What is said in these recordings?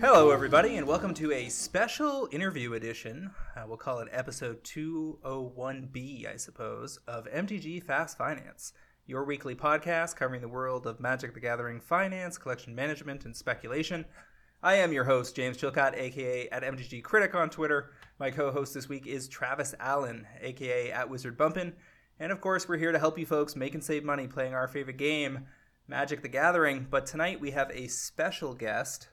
Hello, everybody, and welcome to a special interview edition. Uh, we'll call it episode 201B, I suppose, of MTG Fast Finance, your weekly podcast covering the world of Magic the Gathering finance, collection management, and speculation. I am your host, James Chilcott, aka at MTG Critic on Twitter. My co host this week is Travis Allen, aka at Wizard Bumpin'. And of course, we're here to help you folks make and save money playing our favorite game, Magic the Gathering. But tonight we have a special guest.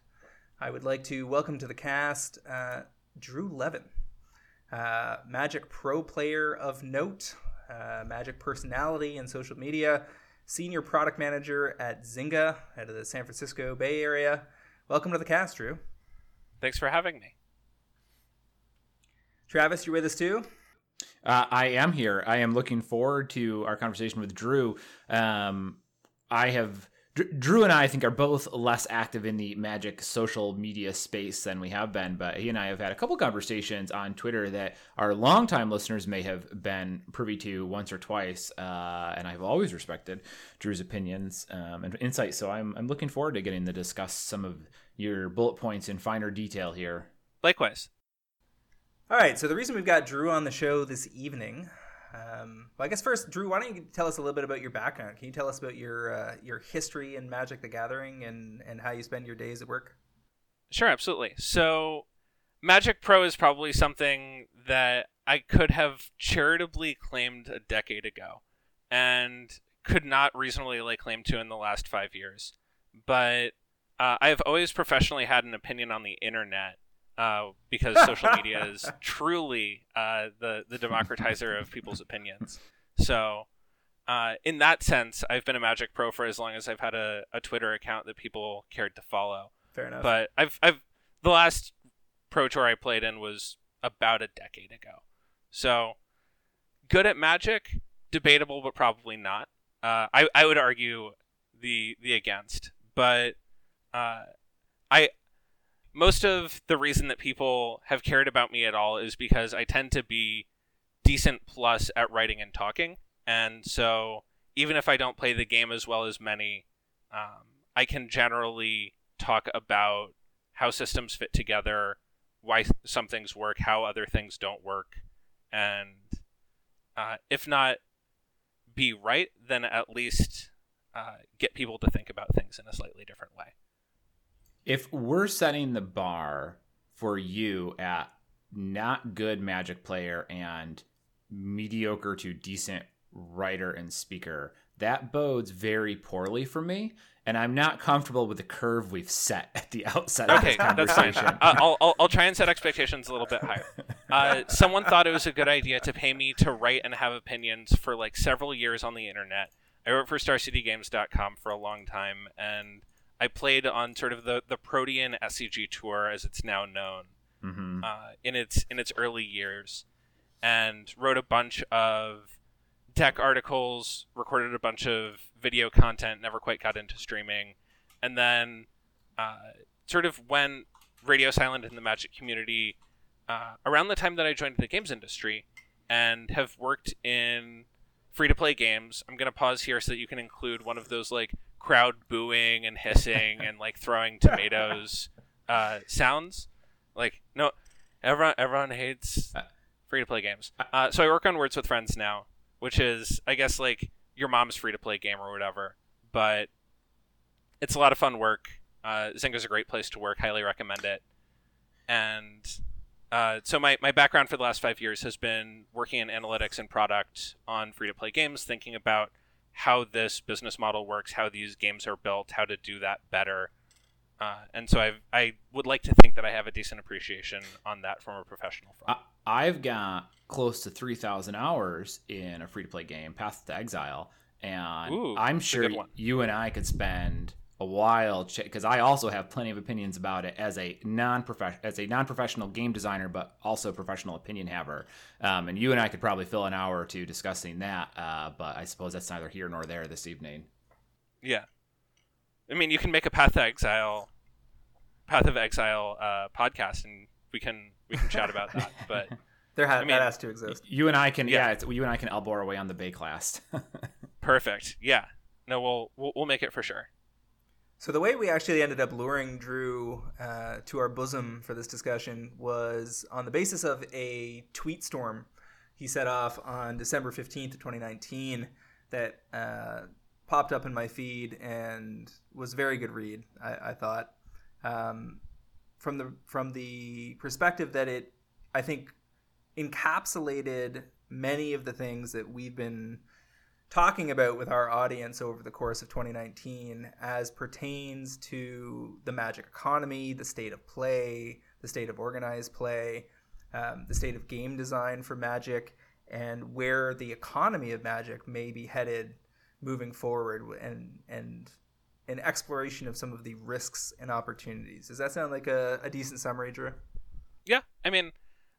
I would like to welcome to the cast uh, Drew Levin, uh, Magic Pro player of note, uh, Magic personality and social media, senior product manager at Zynga out of the San Francisco Bay Area. Welcome to the cast, Drew. Thanks for having me. Travis, you're with us too? Uh, I am here. I am looking forward to our conversation with Drew. Um, I have Drew and I, I think, are both less active in the Magic social media space than we have been, but he and I have had a couple conversations on Twitter that our longtime listeners may have been privy to once or twice, uh, and I've always respected Drew's opinions um, and insights. So I'm I'm looking forward to getting to discuss some of your bullet points in finer detail here. Likewise. All right. So the reason we've got Drew on the show this evening um, well, I guess first, Drew, why don't you tell us a little bit about your background? Can you tell us about your uh, your history in Magic the Gathering and and how you spend your days at work? Sure, absolutely. So, Magic Pro is probably something that I could have charitably claimed a decade ago, and could not reasonably lay claim to in the last five years. But uh, I have always professionally had an opinion on the internet uh, because social media is truly uh, the the democratizer of people's opinions. So, uh, in that sense, I've been a Magic Pro for as long as I've had a, a Twitter account that people cared to follow. Fair enough. But I've I've the last Pro Tour I played in was about a decade ago. So, good at Magic, debatable, but probably not. Uh, I I would argue the the against, but uh, I most of the reason that people have cared about me at all is because I tend to be decent plus at writing and talking. And so even if I don't play the game as well as many, um, I can generally talk about how systems fit together, why some things work, how other things don't work, and uh, if not be right, then at least uh, get people to think about things in a slightly different way if we're setting the bar for you at not good magic player and mediocre to decent writer and speaker, that bodes very poorly for me. And I'm not comfortable with the curve we've set at the outset of okay, this conversation. That's fine. Uh, I'll, I'll, I'll, try and set expectations a little bit higher. Uh, someone thought it was a good idea to pay me to write and have opinions for like several years on the internet. I wrote for StarCityGames.com for a long time, and I played on sort of the the Protean SCG tour as it's now known mm-hmm. uh, in its in its early years, and wrote a bunch of deck articles, recorded a bunch of video content, never quite got into streaming, and then uh, sort of when radio silent in the Magic community uh, around the time that I joined the games industry, and have worked in free to play games. I'm gonna pause here so that you can include one of those like crowd booing and hissing and like throwing tomatoes uh, sounds. Like no, everyone everyone hates uh, free to play games. Uh, uh, so I work on Words with Friends now, which is I guess like your mom's free to play game or whatever. But it's a lot of fun work. Uh, Zynga's a great place to work. Highly recommend it. And uh, so my, my background for the last five years has been working in analytics and product on free to play games, thinking about how this business model works, how these games are built, how to do that better. Uh, and so i I would like to think that I have a decent appreciation on that from a professional front. I've got close to 3,000 hours in a free to play game, Path to Exile. And Ooh, I'm sure you and I could spend a while because I also have plenty of opinions about it as a non as a non professional game designer, but also professional opinion haver. Um, and you and I could probably fill an hour or two discussing that, uh, but I suppose that's neither here nor there this evening. Yeah, I mean, you can make a Path of Exile, Path of Exile uh, podcast, and we can we can chat about that. But There ha- I mean- that has to exist. You and I can, Yeah. yeah, it's, you and I can elbow our way on the Bayclast. perfect. Yeah. No, we'll we'll, we'll make it for sure. So the way we actually ended up luring Drew uh, to our bosom for this discussion was on the basis of a tweet storm he set off on December 15th of 2019 that uh, popped up in my feed and was a very good read, I, I thought. Um, from the from the perspective that it, I think, encapsulated many of the things that we've been talking about with our audience over the course of 2019 as pertains to the magic economy, the state of play, the state of organized play, um, the state of game design for magic, and where the economy of magic may be headed moving forward, and and an exploration of some of the risks and opportunities. Does that sound like a, a decent summary, Drew? Yeah, I mean,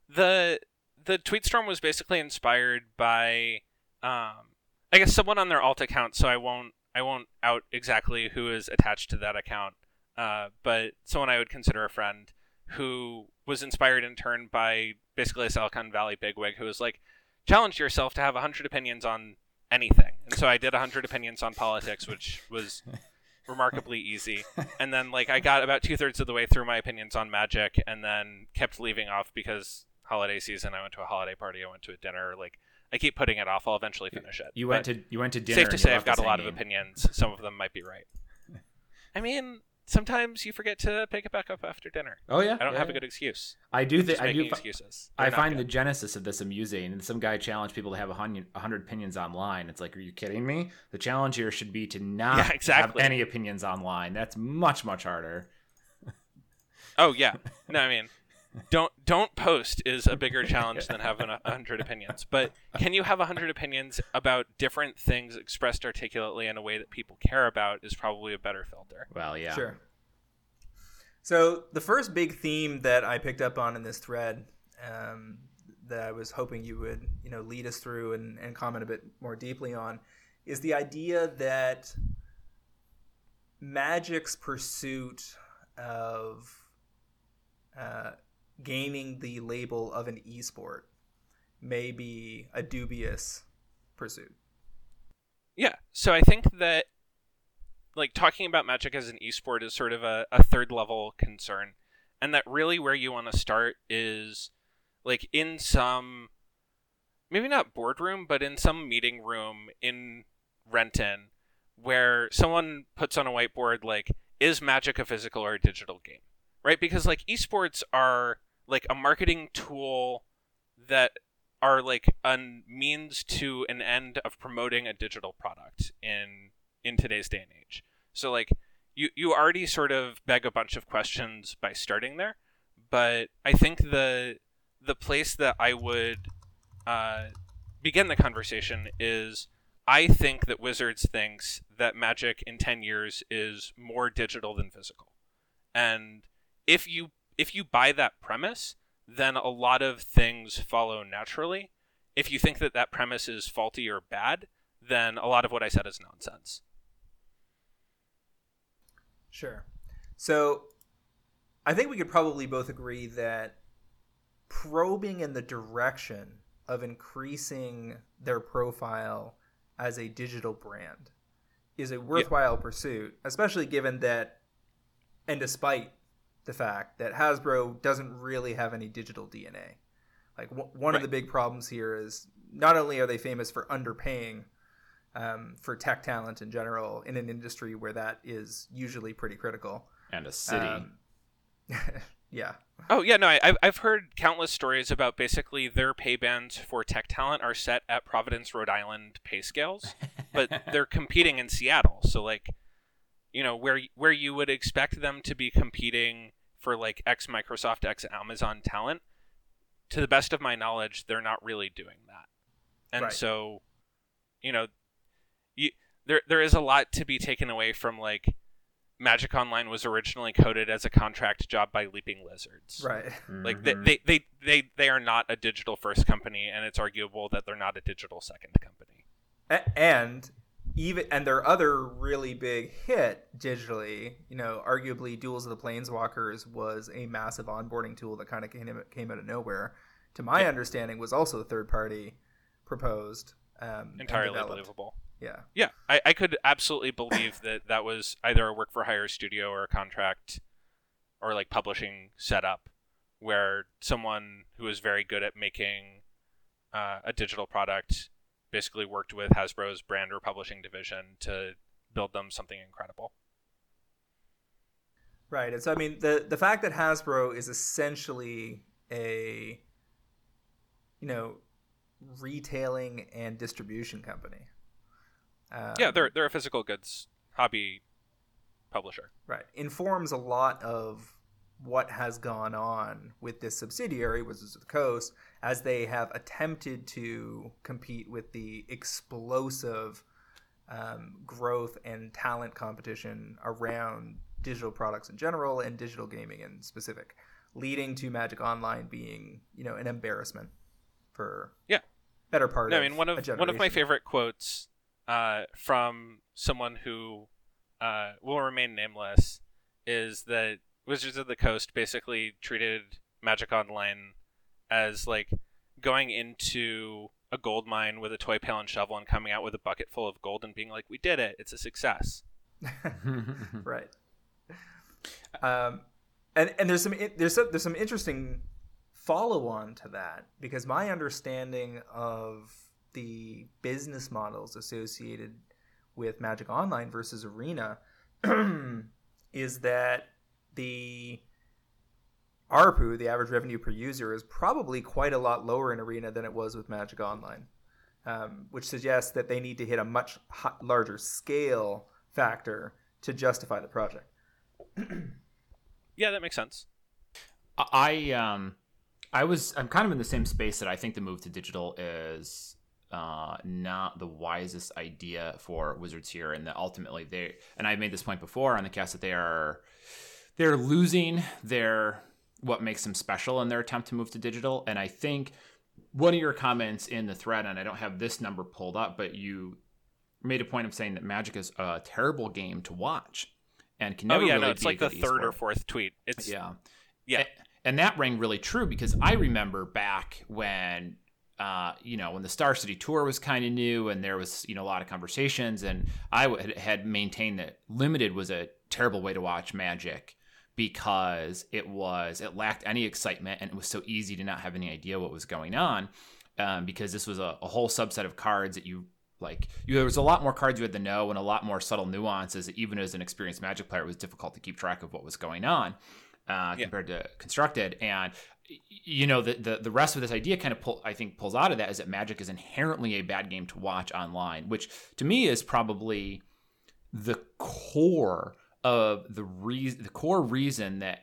the the tweet storm was basically inspired by, um, I guess someone on their alt account. So I won't I won't out exactly who is attached to that account, uh, but someone I would consider a friend who was inspired in turn by basically a Silicon Valley bigwig who was like, challenge yourself to have hundred opinions on anything, and so I did hundred opinions on politics, which was remarkably easy. And then like I got about two thirds of the way through my opinions on magic, and then kept leaving off because holiday season. I went to a holiday party. I went to a dinner. Like I keep putting it off. I'll eventually finish it. you went But to you went to dinner. safe to say I've got a lot of opinions. Some of them might be right. I mean, sometimes you forget to pick it back up after dinner. Oh yeah, I don't yeah, have a good excuse. I do think I do. excuses. I They're not find good. the genesis of this amusing. And some guy challenged people to have a hundred opinions online. It's like, are you kidding me? The challenge here should be to not Yeah, exactly. have any opinions online. That's much much harder. Oh yeah. No, I mean, don't don't post is a bigger challenge than having a hundred opinions. But can you have a hundred opinions about different things expressed articulately in a way that people care about is probably a better filter. Well, yeah. Sure. So the first big theme that I picked up on in this thread um, that I was hoping you would, you know, lead us through and, and comment a bit more deeply on is the idea that Magic's pursuit of uh, gaining the label of an esport may be a dubious pursuit. Yeah. So I think that like talking about Magic as an esport is sort of a, a third level concern. And that really where you want to start is like in some maybe not boardroom, but in some meeting room in Renton where someone puts on a whiteboard like is Magic a physical or a digital game? Right? Because like esports are like a marketing tool that are like a means to an end of promoting a digital product in in today's day and age. So like you you already sort of beg a bunch of questions by starting there, but I think the the place that I would uh, begin the conversation is I think that Wizards thinks that Magic in 10 years is more digital than physical. And if you if you buy that premise, then a lot of things follow naturally. If you think that that premise is faulty or bad, then a lot of what I said is nonsense. Sure. So I think we could probably both agree that probing in the direction of increasing their profile as a digital brand is a worthwhile pursuit, especially given that, and despite the fact that Hasbro doesn't really have any digital DNA. Like w- one of the big problems here is not only are they famous for underpaying um, for tech talent in general in an industry where that is usually pretty critical. And a city. Um, yeah. Oh yeah, no, I, I've I've heard countless stories about basically their pay bands for tech talent are set at Providence, Rhode Island pay scales, but they're competing in Seattle. So like, you know, where where you would expect them to be competing for like ex Microsoft, ex Amazon talent, to the best of my knowledge, they're not really doing that. And Right. so, you know, you there there is a lot to be taken away from like Magic Online was originally coded as a contract job by Leaping Lizards. Right. Like they, they, they, they, they are not a digital first company, and it's arguable that they're not a digital second company. And even and their other really big hit digitally, you know, arguably Duels of the Planeswalkers was a massive onboarding tool that kind of came came out of nowhere. To my understanding, was also a third party proposed. Um, Entirely believable. Yeah. Yeah, I, I could absolutely believe that that was either a work for hire studio or a contract or like publishing setup where someone who is very good at making uh, a digital product basically worked with Hasbro's brand or publishing division to build them something incredible. Right. And so I mean the the fact that Hasbro is essentially a you know retailing and distribution company. Um, yeah, they're they're a physical goods hobby publisher. Right. Informs a lot of what has gone on with this subsidiary, Wizards of the Coast, as they have attempted to compete with the explosive um, growth and talent competition around digital products in general and digital gaming in specific, leading to Magic Online being, you know, an embarrassment for yeah better part. No, of I mean one of one of my favorite quotes uh, from someone who uh, will remain nameless is that Wizards of the Coast basically treated Magic Online as like going into a gold mine with a toy pail and shovel and coming out with a bucket full of gold and being like, "We did it! It's a success." right. Um, and and there's some there's some, there's some interesting follow on to that because my understanding of the business models associated with Magic Online versus Arena is that the ARPU, the average revenue per user, is probably quite a lot lower in Arena than it was with Magic Online, um, which suggests that they need to hit a much larger scale factor to justify the project. yeah, that makes sense. I um, I was I'm kind of in the same space that I think the move to digital is uh, not the wisest idea for Wizards here, and that ultimately they and I've made this point before on the cast that they are they're losing their what makes them special in their attempt to move to digital. And I think one of your comments in the thread, and I don't have this number pulled up, but you made a point of saying that Magic is a terrible game to watch and can oh, never. Oh yeah, really no, it's like the third e-sport. or fourth tweet. It's yeah, yeah, and, and that rang really true because I remember back when uh, you know, when the Star City tour was kind of new and there was, you know, a lot of conversations, and I had maintained that limited was a terrible way to watch Magic because it was it lacked any excitement and it was so easy to not have any idea what was going on um, because this was a, a, whole subset of cards that you like you, there was a lot more cards you had to know and a lot more subtle nuances even as an experienced magic player it was difficult to keep track of what was going on uh, yeah. compared to constructed and you know the, the the rest of this idea kind of pull I think pulls out of that is that Magic is inherently a bad game to watch online, which to me is probably the core of the reason, the core reason that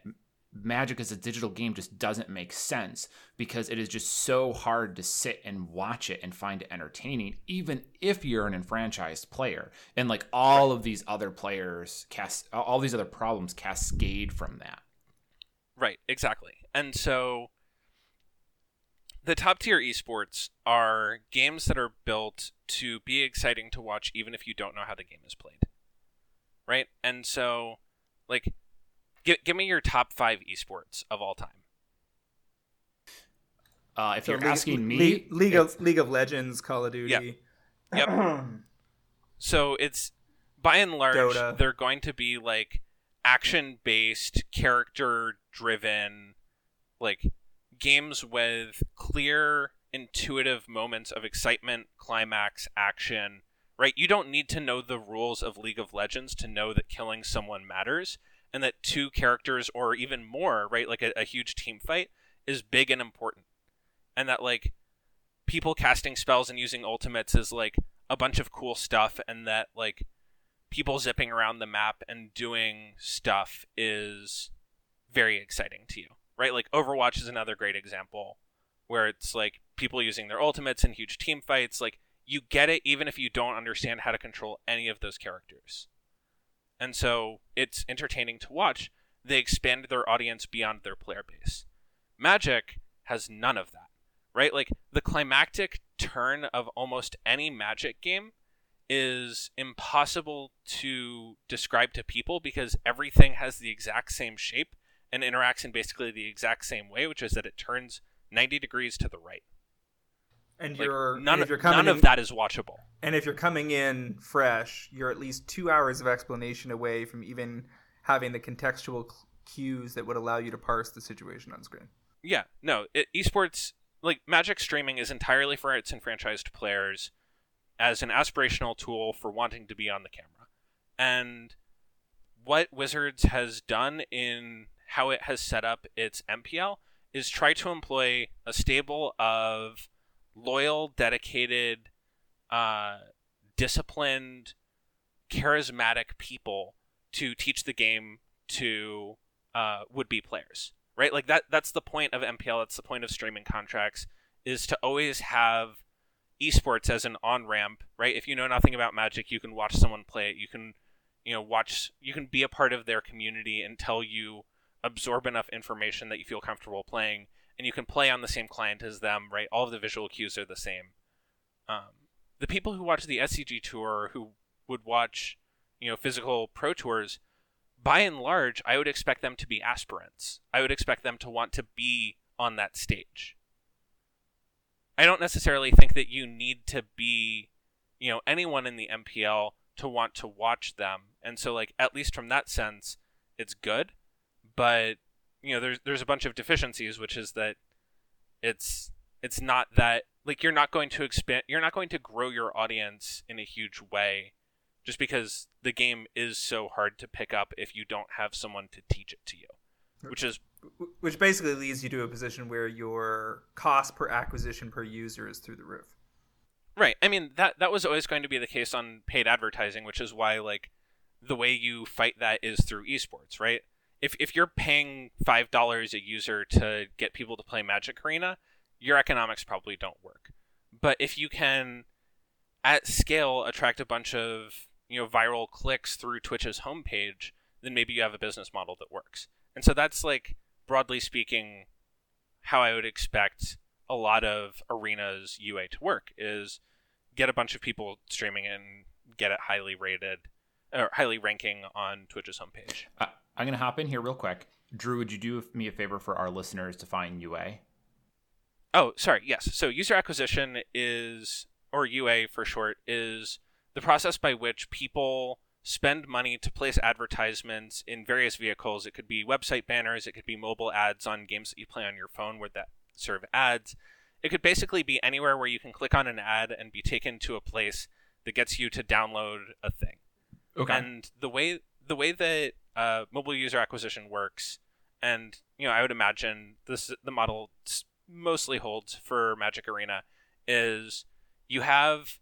Magic as a digital game just doesn't make sense because it is just so hard to sit and watch it and find it entertaining, even if you're an enfranchised player. And like all of these other players, cast all these other problems cascade from that. Right, exactly. And so the top tier esports are games that are built to be exciting to watch, even if you don't know how the game is played right? And so, like, give give me your top five esports of all time. Uh, if so you're League, asking me, League, League of League of Legends, Call of Duty. Yep. yep. so it's by and large Dota. they're going to be like action based, character driven, like games with clear, intuitive moments of excitement, climax, action, right? You don't need to know the rules of League of Legends to know that killing someone matters and that two characters or even more, right? Like a, a huge team fight is big and important. And that like people casting spells and using ultimates is like a bunch of cool stuff and that like people zipping around the map and doing stuff is very exciting to you. Right? Like Overwatch is another great example where it's like people using their ultimates in huge team fights like you get it even if you don't understand how to control any of those characters. And so it's entertaining to watch. They expand their audience beyond their player base. Magic has none of that, right? Like the climactic turn of almost any Magic game is impossible to describe to people because everything has the exact same shape and interacts in basically the exact same way, which is that it turns 90 degrees to the right. And Like, you're none, and if you're coming none in, of that is watchable. And if you're coming in fresh, you're at least two hours of explanation away from even having the contextual cues that would allow you to parse the situation on screen. Yeah, no, it, esports like Magic streaming is entirely for its enfranchised players as an aspirational tool for wanting to be on the camera. And what Wizards has done in how it has set up its MPL is try to employ a stable of loyal, dedicated, uh, disciplined, charismatic people to teach the game to uh, would-be players right? Like that that's the point of mpl that's the point of streaming contracts is to always have esports as an on-ramp right? If you know nothing about magic you can watch someone play it. You can you know watch you can be a part of their community until you absorb enough information that you feel comfortable playing and you can play on the same client as them right all of the visual cues are the same um, the people who watch the scg tour who would watch you know physical pro tours by and large, I would expect them to be aspirants. I would expect them to want to be on that stage. I don't necessarily think that you need to be, you know, anyone in the MPL to want to watch them. And so like at least from that sense, it's good, but you know, there's there's a bunch of deficiencies which is that it's it's not that like you're not going to expand you're not going to grow your audience in a huge way just because the game is so hard to pick up if you don't have someone to teach it to you which is Which basically leads you to a position where your cost per acquisition per user is through the roof. right i mean that that was always going to be the case on paid advertising which is why like the way you fight that is through esports right if if you're paying five dollars a user to get people to play magic arena your economics probably don't work. But if you can at scale attract a bunch of you know viral clicks through twitch's homepage then maybe you have a business model that works. And so that's like broadly speaking how i would expect a lot of arenas ua to work is get a bunch of people streaming and get it highly rated or highly ranking on twitch's homepage Uh, I'm gonna hop in here real quick. Drew, would you do me a favor for our listeners to find UA? Oh, sorry. Yes. So user acquisition is, or UA for short, is the process by which people spend money to place advertisements in various vehicles. It could be website banners, it could be mobile ads on games that you play on your phone where that serve ads. It could basically be anywhere where you can click on an ad and be taken to a place that gets you to download a thing. And the way the way that uh, mobile user acquisition works, and you know, I would imagine this the model mostly holds for Magic Arena, is you have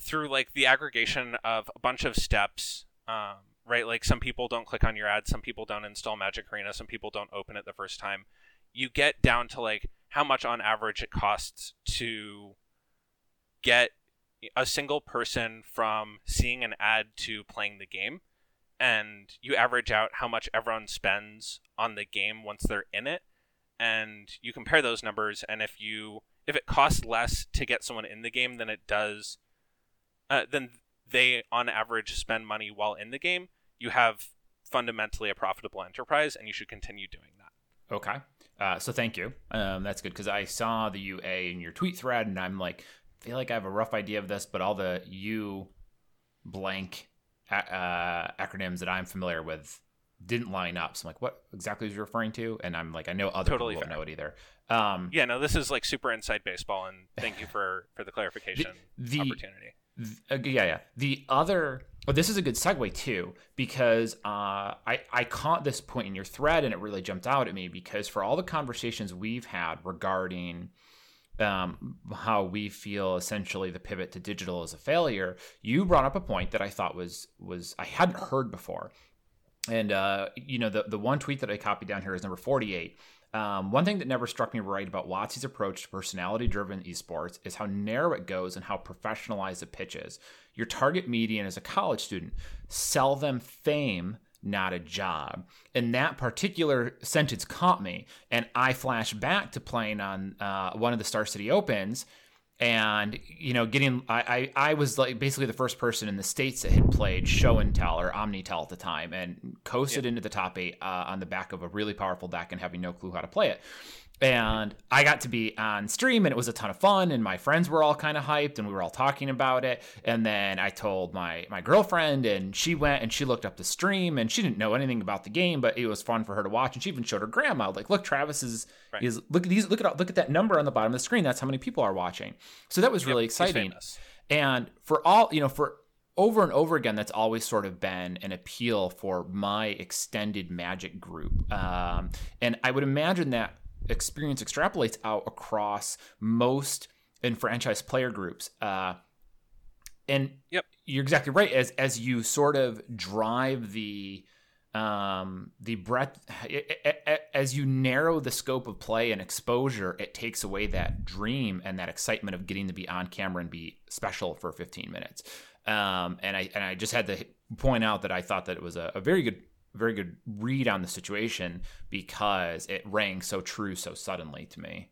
through like the aggregation of a bunch of steps, um, right? Like some people don't click on your ad, some people don't install Magic Arena, some people don't open it the first time. You get down to like how much on average it costs to get a single person from seeing an ad to playing the game and you average out how much everyone spends on the game once they're in it and you compare those numbers and if you if it costs less to get someone in the game than it does uh, then they on average spend money while in the game you have fundamentally a profitable enterprise and you should continue doing that Okay. Uh, so thank you. Um, that's good because I saw the UA in your tweet thread, and I'm like, feel like I have a rough idea of this, but all the U blank uh, acronyms that I'm familiar with didn't line up. So I'm like, what exactly is you referring to? And I'm like, I know other Totally people fair. know it either. Um, yeah no this is like super inside baseball and thank you for for the clarification the- opportunity Th- uh, yeah, yeah. The other, oh, this is a good segue too, because uh, I I caught this point in your thread, and it really jumped out at me because for all the conversations we've had regarding um, how we feel essentially the pivot to digital is a failure, you brought up a point that I thought was was I hadn't heard before, and uh, you know the the one tweet that I copied down here is number forty eight. Um, one thing that never struck me right about WotC's approach to personality driven esports is how narrow it goes and how professionalized the pitch is. Your target median is a college student. Sell them fame, not a job. And that particular sentence caught me. And I flash back to playing on uh, one of the Star City Opens. and you know getting I, I i was like basically the first person in the states that had played show and tell or Omni-Tell at the time and coasted into the top eight uh, on the back of a really powerful deck and having no clue how to play it and I got to be on stream and it was a ton of fun and my friends were all kind of hyped and we were all talking about it. And then I told my my girlfriend and she went and she looked up the stream and she didn't know anything about the game but it was fun for her to watch and she even showed her grandma like look Travis is right. is look at these look at look at that number on the bottom of the screen. That's how many people are watching. So that was really yep, exciting. and for all you know for over and over again, that's always sort of been an appeal for my extended magic group. Um, and I would imagine that experience extrapolates out across most enfranchised player groups. Uh, and yep. you're exactly right. As as you sort of drive the um, the breadth, as you narrow the scope of play and exposure, it takes away that dream and that excitement of getting to be on camera and be special for 15 minutes. Um, and I and I just had to point out that I thought that it was a, a very good very good read on the situation because it rang so true so suddenly to me.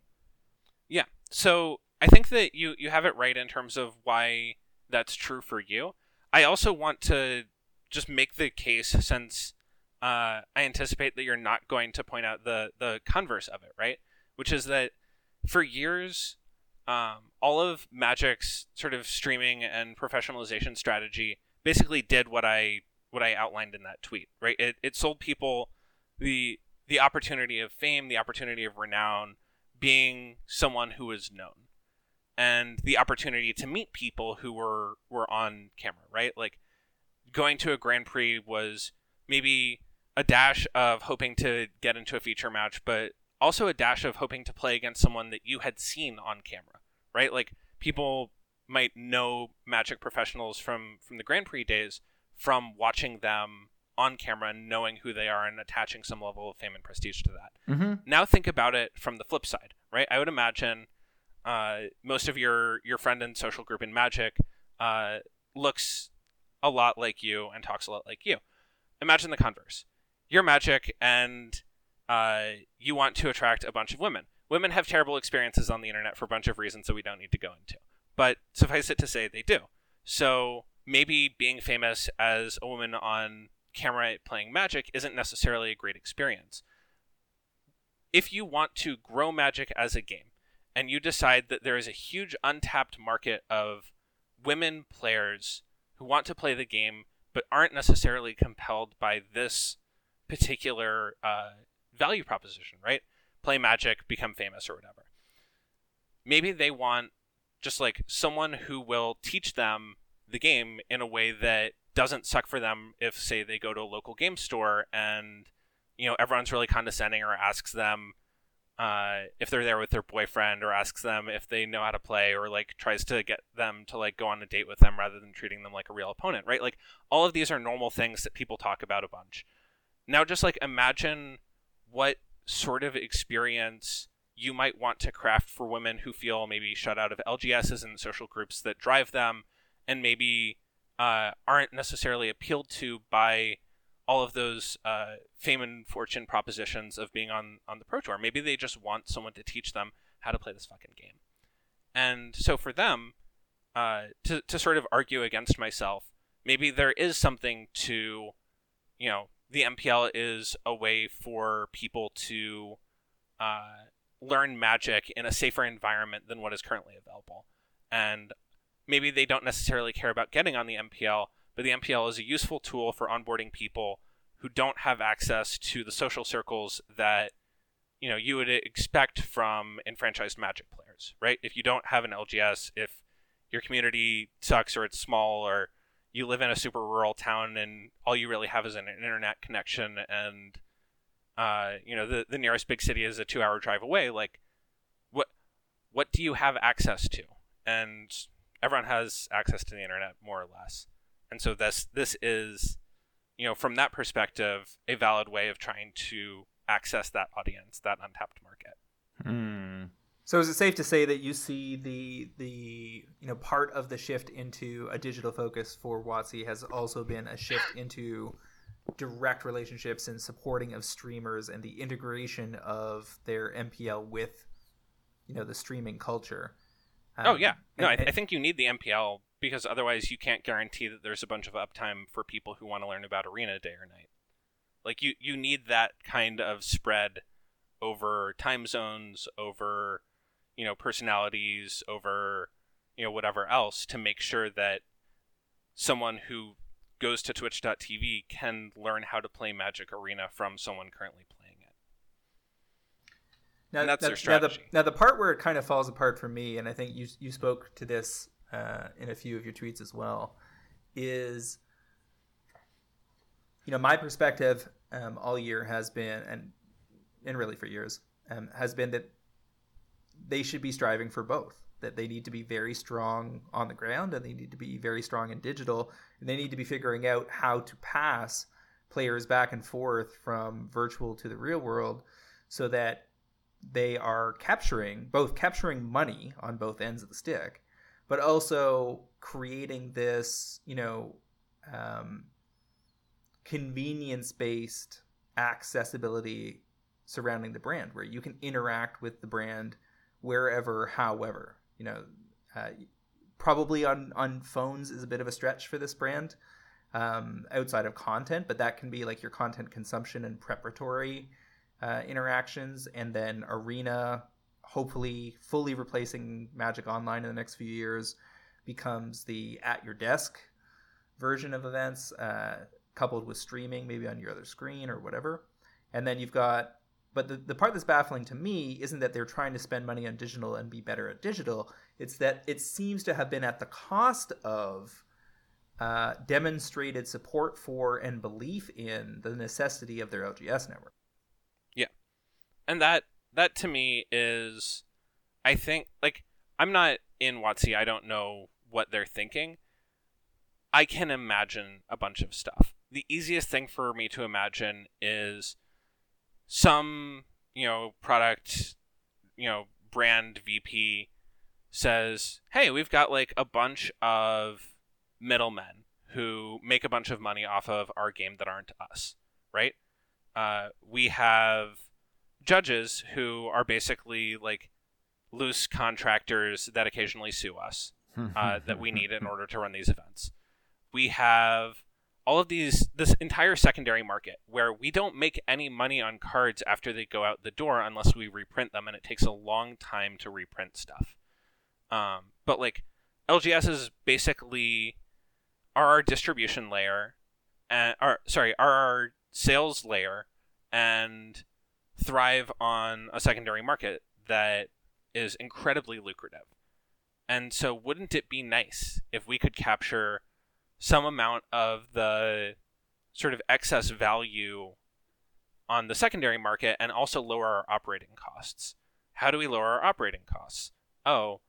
Yeah. So I think that you you have it right in terms of why that's true for you. I also want to just make the case since uh, I anticipate that you're not going to point out the the converse of it, right? Which is that for years, um, all of Magic's sort of streaming and professionalization strategy basically did what I what I outlined in that tweet, right? It, it sold people the the opportunity of fame, the opportunity of renown, being someone who is known, and the opportunity to meet people who were were on camera, right? Like going to a Grand Prix was maybe a dash of hoping to get into a feature match, but also a dash of hoping to play against someone that you had seen on camera, right? Like people might know Magic professionals from from the Grand Prix days, from watching them on camera and knowing who they are and attaching some level of fame and prestige to that. Mm-hmm. Now think about it from the flip side, right? I would imagine uh, most of your your friend and social group in Magic uh, looks a lot like you and talks a lot like you. Imagine the converse. You're Magic and uh, you want to attract a bunch of women. Women have terrible experiences on the internet for a bunch of reasons that we don't need to go into. But suffice it to say, they do. So maybe being famous as a woman on camera playing magic isn't necessarily a great experience. If you want to grow magic as a game and you decide that there is a huge untapped market of women players who want to play the game but aren't necessarily compelled by this particular uh, value proposition, right? Play magic, become famous, or whatever. Maybe they want just like someone who will teach them the game in a way that doesn't suck for them if say they go to a local game store and you know everyone's really condescending or asks them uh, if they're there with their boyfriend or asks them if they know how to play or like tries to get them to like go on a date with them rather than treating them like a real opponent right? Like all of these are normal things that people talk about a bunch. Now just like imagine what sort of experience you might want to craft for women who feel maybe shut out of lgs's and social groups that drive them and maybe uh, aren't necessarily appealed to by all of those uh, fame and fortune propositions of being on on the pro tour. Maybe they just want someone to teach them how to play this fucking game. And so for them, uh, to to sort of argue against myself, maybe there is something to, you know, the MPL is a way for people to uh, learn magic in a safer environment than what is currently available. And maybe they don't necessarily care about getting on the MPL, but the MPL is a useful tool for onboarding people who don't have access to the social circles that you know you would expect from enfranchised Magic players, right? If you don't have an LGS, if your community sucks or it's small or you live in a super rural town and all you really have is an internet connection and uh, you know the, the nearest big city is a two hour drive away like what what do you have access to and everyone has access to the internet more or less, and so this this is, you know, from that perspective, a valid way of trying to access that audience, that untapped market. Hmm. So is it safe to say that you see the the you know part of the shift into a digital focus for WotC has also been a shift into direct relationships and supporting of streamers and the integration of their MPL with you know the streaming culture. Oh um, yeah, no, I, and- I think you need the MPL because otherwise you can't guarantee that there's a bunch of uptime for people who want to learn about Arena day or night. Like you, you need that kind of spread over time zones, over you know personalities, over you know whatever else to make sure that someone who goes to twitch.tv can learn how to play Magic Arena from someone currently playing it. Now, And that's now, their Now strategy. the, now the part where it kind of falls apart for me, and I think you you spoke to this uh, in a few of your tweets as well, is you know my perspective um, all year has been, and and really for years, um, has been that they should be striving for both. That they need to be very strong on the ground, and they need to be very strong in digital, and they need to be figuring out how to pass players back and forth from virtual to the real world, so that they are capturing both capturing money on both ends of the stick, but also creating this, you know, um, convenience based accessibility surrounding the brand where you can interact with the brand wherever, however. You know, uh, probably on, on phones is a bit of a stretch for this brand um, outside of content, but that can be like your content consumption and preparatory uh, interactions, and then Arena, hopefully fully replacing Magic Online in the next few years, becomes the at your desk version of events, uh, coupled with streaming, maybe on your other screen or whatever. And then you've got, but the, the part that's baffling to me isn't that they're trying to spend money on digital and be better at digital. It's that it seems to have been at the cost of uh, demonstrated support for and belief in the necessity of their LGS network. And that that to me is i think like i'm not in WotC. i don't know what they're thinking i can imagine a bunch of stuff the easiest thing for me to imagine is some you know product you know brand vp says hey we've got like a bunch of middlemen who make a bunch of money off of our game that aren't us right uh, we have judges who are basically like loose contractors that occasionally sue us uh, that we need in order to run these events. We have all of these this entire secondary market where we don't make any money on cards after they go out the door unless we reprint them, and it takes a long time to reprint stuff. Um, but like LGS is basically are our distribution layer, and our sorry, are our sales layer, and thrive on a secondary market that is incredibly lucrative. And so, wouldn't it be nice if we could capture some amount of the sort of excess value on the secondary market and also lower our operating costs? How do we lower our operating costs? Oh,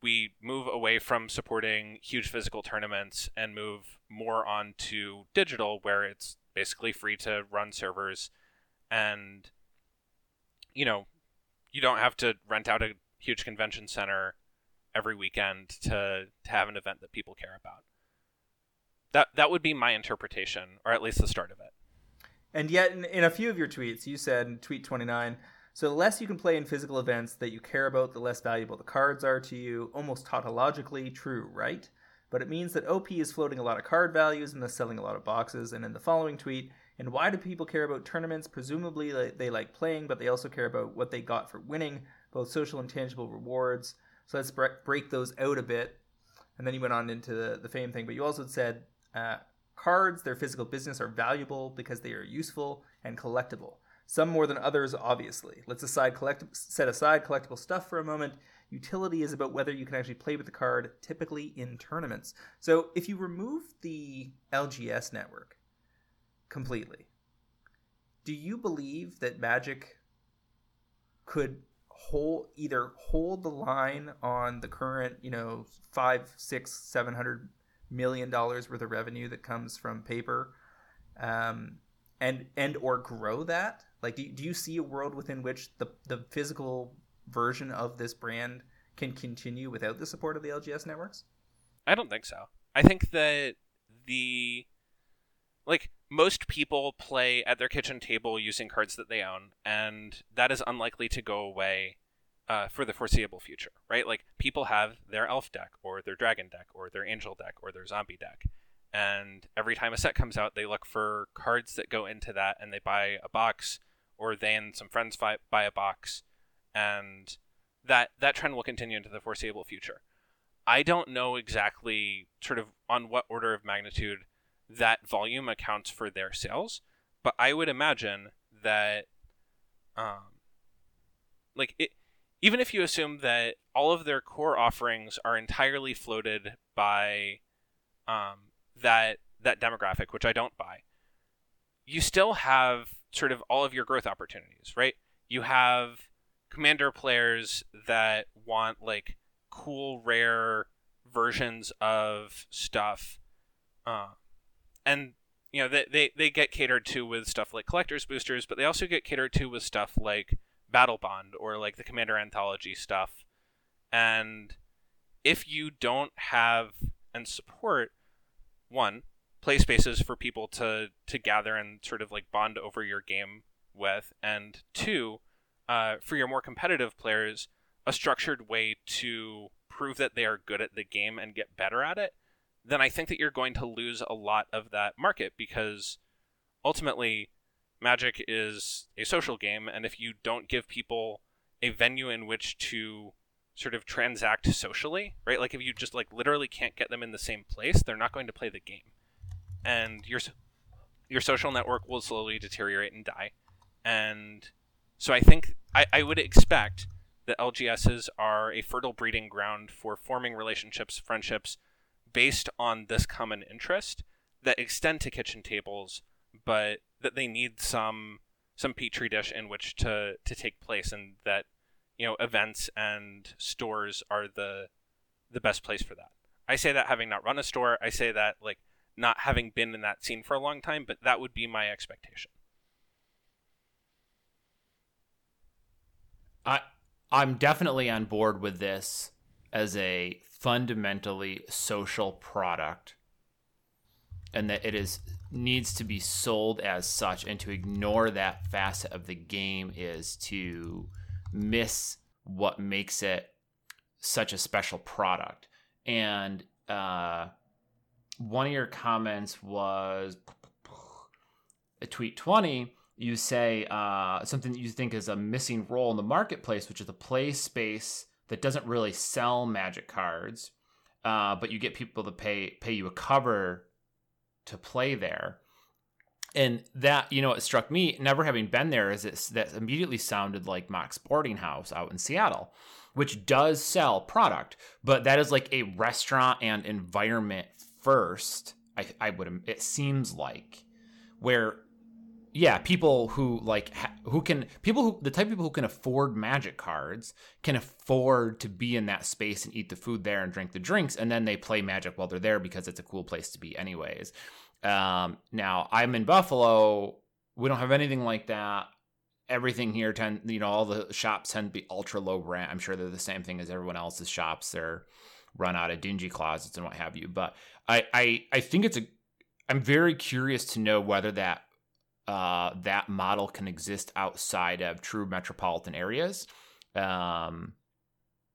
we move away from supporting huge physical tournaments and move more on to digital, where it's basically free to run servers and you know you don't have to rent out a huge convention center every weekend to, to have an event that people care about that that would be my interpretation or at least the start of it And yet, in, in a few of your tweets, you said in tweet 29 so the less you can play in physical events that you care about, the less valuable the cards are to you. Almost tautologically true, right? But it means that OP is floating a lot of card values and thus selling a lot of boxes. And in the following tweet, and why do people care about tournaments? Presumably they- like playing, but they also care about what they got for winning, both social and tangible rewards. So let's break those out a bit. And then you went on into the, the fame thing, but you also said uh, cards, their physical business, are valuable because they are useful and collectible. Some more than others, obviously. Let's aside collect- set aside collectible stuff for a moment. Utility is about whether you can actually play with the card, typically in tournaments. So if you remove the LGS network completely, do you believe that Magic could hold either hold the line on the current, you know, five, six, seven hundred million dollars worth of revenue that comes from paper, um, and and or grow that? Like, do do you see a world within which the the physical version of this brand can continue without the support of the LGS networks? I don't think so. I think that the like most people play at their kitchen table using cards that they own, and that is unlikely to go away uh, for the foreseeable future, right? Like people have their elf deck or their dragon deck or their angel deck or their zombie deck. And every time a set comes out, they look for cards that go into that and they buy a box or they and some friends buy, buy a box. And that, that trend will continue into the foreseeable future. I don't know exactly sort of on what order of magnitude that volume accounts for their sales, but I would imagine that um, like it, even if you assume that all of their core offerings are entirely floated by um, that that demographic, which I don't buy, you still have sort of all of your growth opportunities, right? You have commander players that want like cool, rare versions of stuff, uh, and you know they, they they get catered to with stuff like collectors boosters, but they also get catered to with stuff like Battlebond or like the Commander Anthology stuff. And if you don't have and support one play spaces for people to to gather and sort of like bond over your game with, and two, uh, for your more competitive players, a structured way to prove that they are good at the game and get better at it, then I think that you're going to lose a lot of that market because ultimately Magic is a social game, and if you don't give people a venue in which to sort of transact socially, right? Like if you just like literally can't get them in the same place, they're not going to play the game, and your your social network will slowly deteriorate and die. And so I think I, I would expect that LGSs are a fertile breeding ground for forming relationships, friendships based on this common interest that extend to kitchen tables, but that they need some some petri dish in which to to take place, and that you know events and stores are the the best place for that. I say that having not run a store, I say that like not having been in that scene for a long time, but that would be my expectation. I I'm definitely on board with this as a fundamentally social product and that it is needs to be sold as such and to ignore that facet of the game is to miss what makes it such a special product. And uh, one of your comments was a tweet 20 you say uh, something that you think is a missing role in the marketplace which is the play space that doesn't really sell magic cards uh, but you get people to pay pay you a cover to play there. And that, you know, it struck me, never having been there, is it that immediately sounded like Mox Boarding House out in Seattle, which does sell product, but that is like a restaurant and environment first. I, I would, it seems like, where yeah, people who like who can people who the type of people who can afford magic cards can afford to be in that space and eat the food there and drink the drinks, and then they play magic while they're there because it's a cool place to be, anyways. Um, now I'm in Buffalo. We don't have anything like that. Everything here tend, you know, all the shops tend to be ultra low rent. I'm sure they're the same thing as everyone else's shops. They're run out of dingy closets and what have you. But I, I, I think it's a. I'm very curious to know whether that uh, that model can exist outside of true metropolitan areas. Um,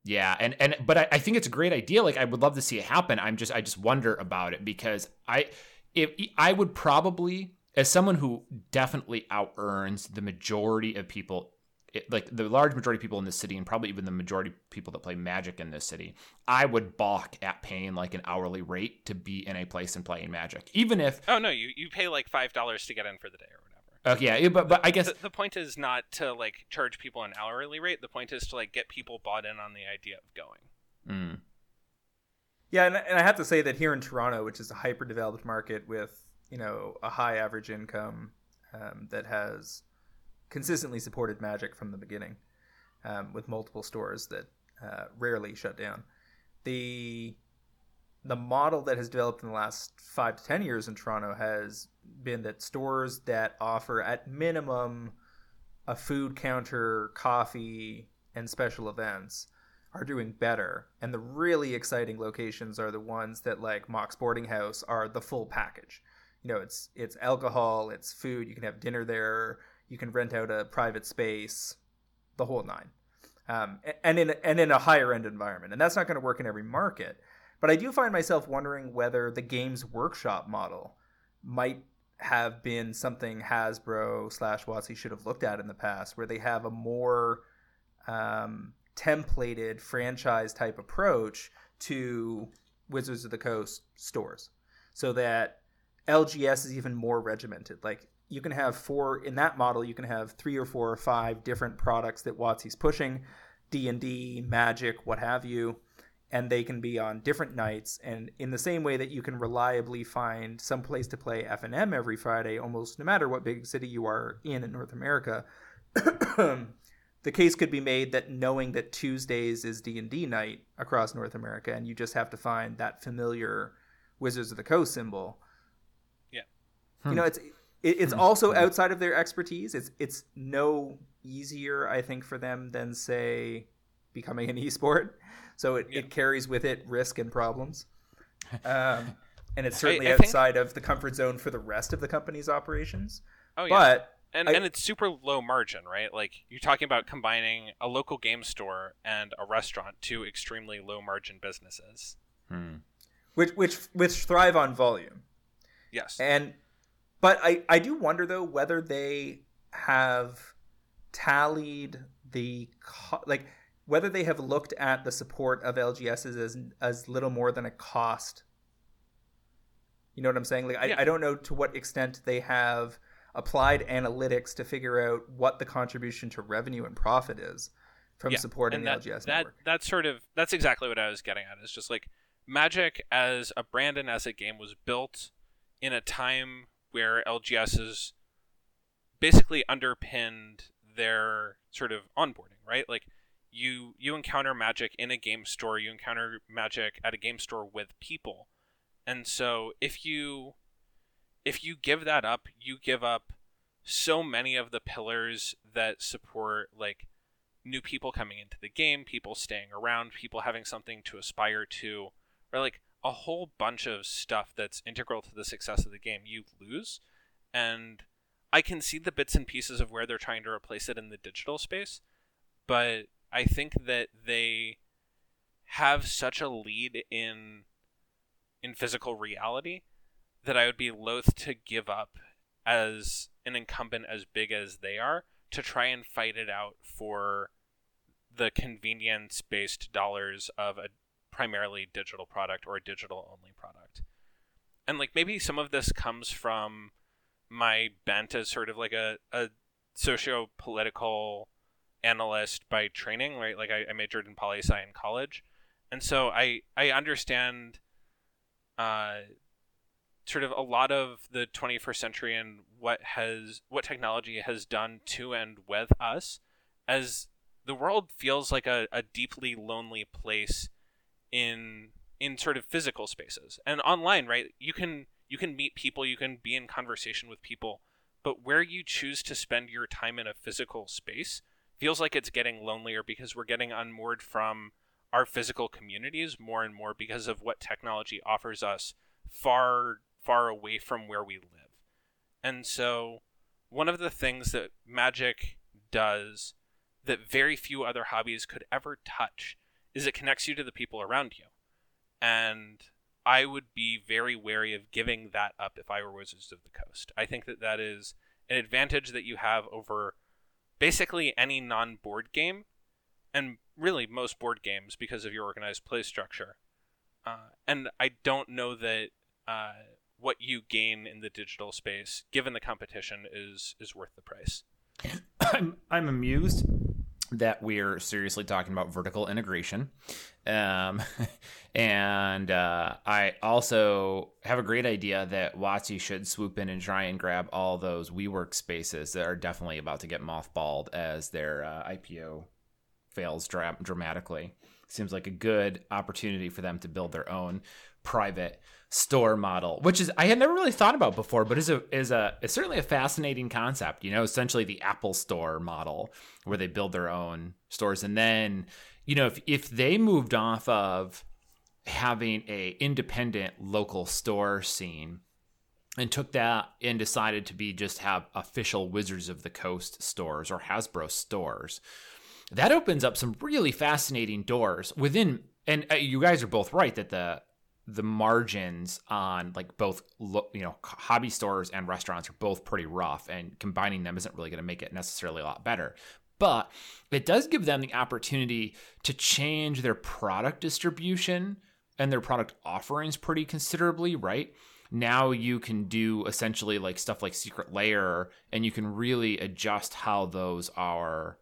yeah, and and but I, I, think it's a great idea. Like I would love to see it happen. I'm just I just wonder about it because I if I would probably as someone who definitely out earns the majority of people it, like the large majority of people in this city and probably even the majority of people that play magic in this city i would balk at paying like an hourly rate to be in a place and playing magic even if oh no you, you pay like five dollars to get in for the day or whatever. Okay yeah but, but i guess the, the, point is not to like charge people an hourly rate. The point is to like get people bought in on the idea of going. Mm. yeah and, and i have to say that here in toronto which is a hyper developed market with you know a high average income um, that has consistently supported Magic from the beginning, um, with multiple stores that uh, rarely shut down. The the model that has developed in the last five to ten years in Toronto has been that stores that offer at minimum a food counter, coffee, and special events are doing better. And the really exciting locations are the ones that like Mox Boarding House are the full package. You know, it's it's alcohol, it's food, you can have dinner there, you can rent out a private space, the whole nine. um, and in and in a higher end environment, and that's not going to work in every market. But I do find myself wondering whether the Games Workshop model might have been something Hasbro slash WotC should have looked at in the past, where they have a more um, templated franchise type approach to Wizards of the Coast stores, so that LGS is even more regimented. Like you can have four in that model, you can have three or four or five different products that WotC's pushing, D and D, Magic, what have you, and they can be on different nights. And in the same way that you can reliably find some place to play FNM every Friday, almost no matter what big city you are in in North America. the case could be made that knowing that Tuesdays is D and D night across North America, and you just have to find that familiar Wizards of the Coast symbol. Yeah, hmm. you know it's it, it's also outside of their expertise. It's it's no easier, I think, for them than say becoming an esport. So it, yeah. it carries with it risk and problems. Um, and it's certainly I, I outside think... of the comfort zone for the rest of the company's operations. Oh yeah. But and, I, and it's super low margin, right? Like you're talking about combining a local game store and a restaurant, two extremely low margin businesses, hmm. which which which thrive on volume. Yes, and but I I do wonder though whether they have tallied the co- like whether they have looked at the support of LGSs as as little more than a cost. You know what I'm saying? Like yeah. I, I don't know to what extent they have applied analytics to figure out what the contribution to revenue and profit is from yeah, supporting that, the LGS that, network. That's sort of that's exactly what I was getting at. It's just like Magic as a brand and as a game was built in a time where LGS LGSs basically underpinned their sort of onboarding, right? Like you you encounter magic in a game store, you encounter magic at a game store with people. And so if you if you give that up, you give up so many of the pillars that support like new people coming into the game, people staying around, people having something to aspire to, or like a whole bunch of stuff that's integral to the success of the game, you lose. And I can see the bits and pieces of where they're trying to replace it in the digital space, but I think that they have such a lead in in physical reality that I would be loath to give up as an incumbent as big as they are to try and fight it out for the convenience based dollars of a primarily digital product or a digital only product. And like maybe some of this comes from my bent as sort of like a, a socio political analyst by training, right? Like I, I majored in poli sci in college. And so I I understand uh sort of a lot of the 21st century and what has what technology has done to and with us as the world feels like a, a deeply lonely place in in sort of physical spaces and online right you can you can meet people you can be in conversation with people but where you choose to spend your time in a physical space feels like it's getting lonelier because we're getting unmoored from our physical communities more and more because of what technology offers us far far away from where we live. And so, one of the things that magic does that very few other hobbies could ever touch is it connects you to the people around you. And I would be very wary of giving that up if I were Wizards of the Coast. I think that that is an advantage that you have over basically any non board game, and really most board games because of your organized play structure. Uh, and I don't know that uh, what you gain in the digital space, given the competition, is is worth the price. I'm I'm amused that we're seriously talking about vertical integration. Um, and uh, I also have a great idea that WotC should swoop in and try and grab all those WeWork spaces that are definitely about to get mothballed as their uh, IPO fails dra- dramatically. Seems like a good opportunity for them to build their own private store model, which is I had never really thought about before, but is a is a it's certainly a fascinating concept. You know, essentially the Apple Store model where they build their own stores, and then you know if if they moved off of having a independent local store scene and took that and decided to be just have official Wizards of the Coast stores or Hasbro stores that opens up some really fascinating doors within. And uh, you guys are both right that the the margins on like both you know hobby stores and restaurants are both pretty rough, and combining them isn't really going to make it necessarily a lot better. But it does give them the opportunity to change their product distribution and their product offerings pretty considerably, right? Now you can do essentially like stuff like Secret Lair and you can really adjust how those are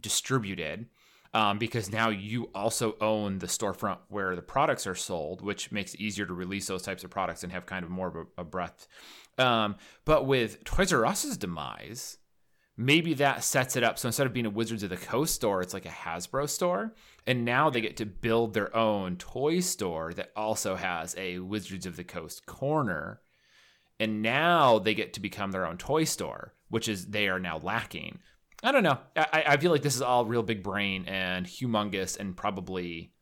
distributed um, because now you also own the storefront where the products are sold, which makes it easier to release those types of products and have kind of more of a, a breadth. Um, but with Toys R Us's demise, maybe that sets it up. So instead of being a Wizards of the Coast store, it's like a Hasbro store. And now they get to build their own toy store that also has a Wizards of the Coast corner. And now they get to become their own toy store, which is they are now lacking. I don't know. I, I feel like this is all real big brain and humongous and probably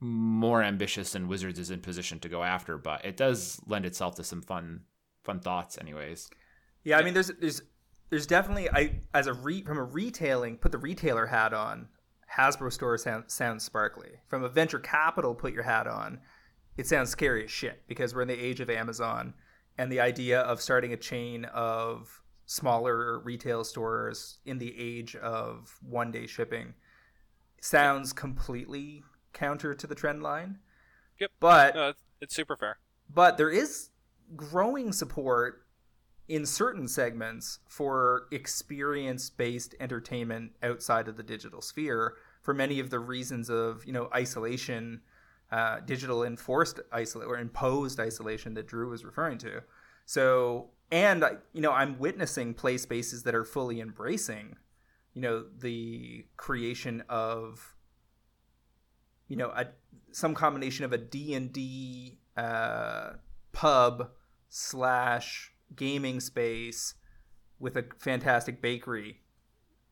more ambitious than Wizards is in position to go after, but it does lend itself to some fun fun thoughts anyways. Yeah, I mean there's there's there's definitely I as a re, from a retailing put the retailer hat on. Hasbro store sound, sounds sparkly. From a venture capital put your hat on, it sounds scary as shit because we're in the age of Amazon and the idea of starting a chain of smaller retail stores in the age of one day shipping sounds completely counter to the trend line. Yep. But no, it's super fair. But there is growing support in certain segments for experience based entertainment outside of the digital sphere for many of the reasons of, you know, isolation, uh, digital enforced isolation or imposed isolation that Drew was referring to. So and you know i'm witnessing play spaces that are fully embracing you know the creation of you know a, some combination of a d&d uh, pub slash gaming space with a fantastic bakery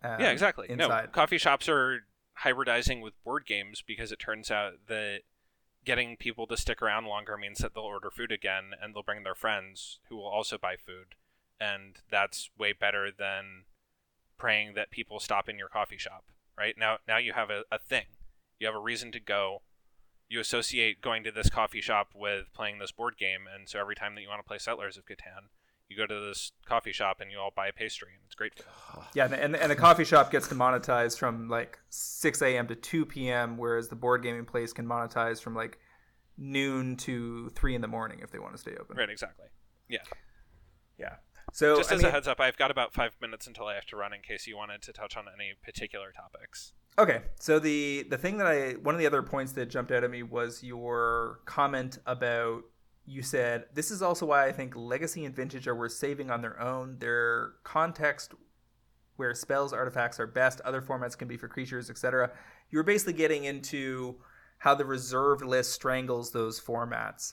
uh, yeah exactly inside. no coffee shops are hybridizing with board games because it turns out that getting people to stick around longer means that they'll order food again and they'll bring their friends who will also buy food. And that's way better than praying that people stop in your coffee shop, right? Now now you have a, a thing. You have a reason to go. You associate going to this coffee shop with playing this board game, and so every time that you want to play Settlers of Catan, you go to this coffee shop and you all buy a pastry and it's great yeah and, and the coffee shop gets to monetize from like 6 a.m to 2 p.m whereas the board gaming place can monetize from like noon to 3 in the morning if they want to stay open. Right exactly. Yeah. Yeah. So just I as mean, a heads up i've got about five minutes until i have to run in case you wanted to touch on any particular topics. Okay so the the thing that i one of the other points that jumped out at me was your comment about you said this is also why I think Legacy and Vintage are worth saving on their own. Their context where spells artifacts are best, other formats can be for creatures, etc. You were basically getting into how the reserved list strangles those formats.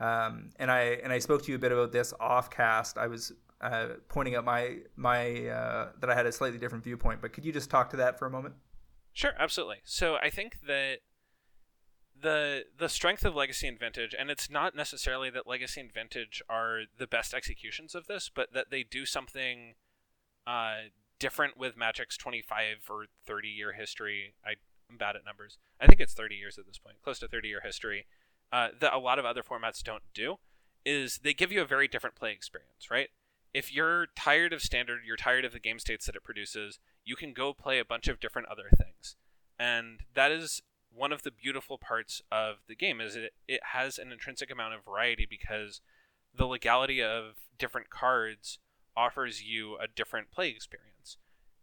Um, and I and I spoke to you a bit about this off cast. I was uh, pointing out my my uh, that I had a slightly different viewpoint. But could you just talk to that for a moment? Sure, absolutely. So I think that the the strength of legacy and vintage and it's not necessarily that legacy and vintage are the best executions of this but that they do something uh, different with magic's 25 or 30 year history. I, i'm bad at numbers. I think it's 30 years at this point close to 30 year history uh, that a lot of other formats don't do is they give you a very different play experience right? If you're tired of standard you're tired of the game states that it produces you can go play a bunch of different other things. And that is one of the beautiful parts of the game is it, it has an intrinsic amount of variety because the legality of different cards offers you a different play experience.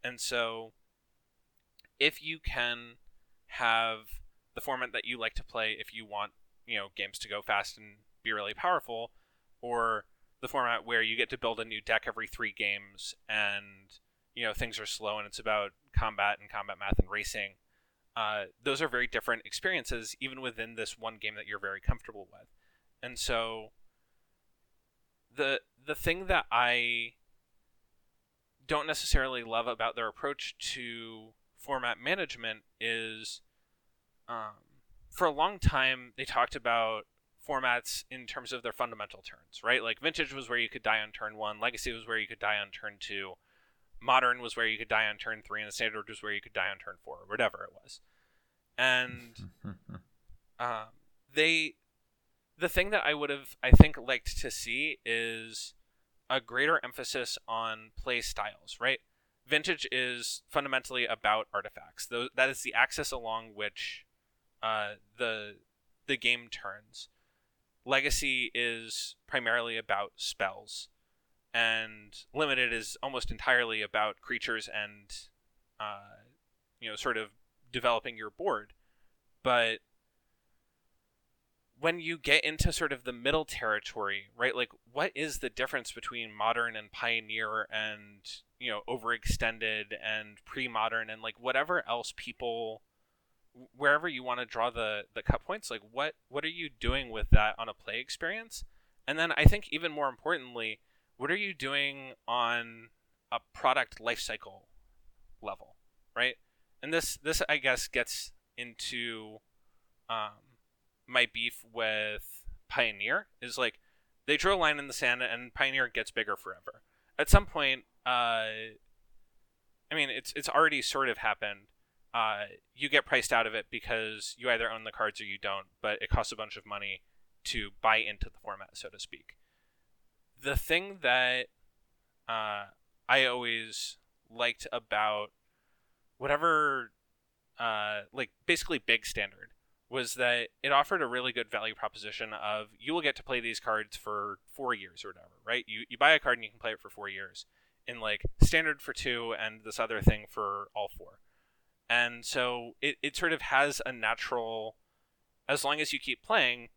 And so if you can have the format that you like to play if you want, you know, games to go fast and be really powerful or the format where you get to build a new deck every 3 games and you know things are slow and it's about combat and combat math and racing uh, those are very different experiences, even within this one game that you're very comfortable with. And so, the the thing that I don't necessarily love about their approach to format management is, um, for a long time they talked about formats in terms of their fundamental turns, right? Like Vintage was where you could die on turn one, Legacy was where you could die on turn two. Modern was where you could die on turn three, and the standard was where you could die on turn four, or whatever it was. And um, they, the thing that I would have, I think, liked to see is a greater emphasis on play styles, right? Vintage is fundamentally about artifacts. Those, that is the axis along which uh, the the game turns. Legacy is primarily about spells, and Limited is almost entirely about creatures and, uh, you know, sort of developing your board. But when you get into sort of the middle territory, right? Like, what is the difference between modern and pioneer and, you know, overextended and pre modern and like whatever else people wherever you want to draw the the cut points like what what are you doing with that on a play experience and then i think even more importantly what are you doing on a product lifecycle level right? And this this i guess gets into um, my beef with pioneer is like they draw a line in the sand and pioneer gets bigger forever. At some point uh, i mean it's it's already sort of happened. Uh, you get priced out of it because you either own the cards or you don't, but it costs a bunch of money to buy into the format, so to speak. The thing that uh, I always liked about whatever, uh, like basically big standard, was that it offered a really good value proposition of you will get to play these cards for four years or whatever, right? You, you buy a card and you can play it for four years in like standard for two and this other thing for all four and so it, it sort of has a natural as long as you keep playing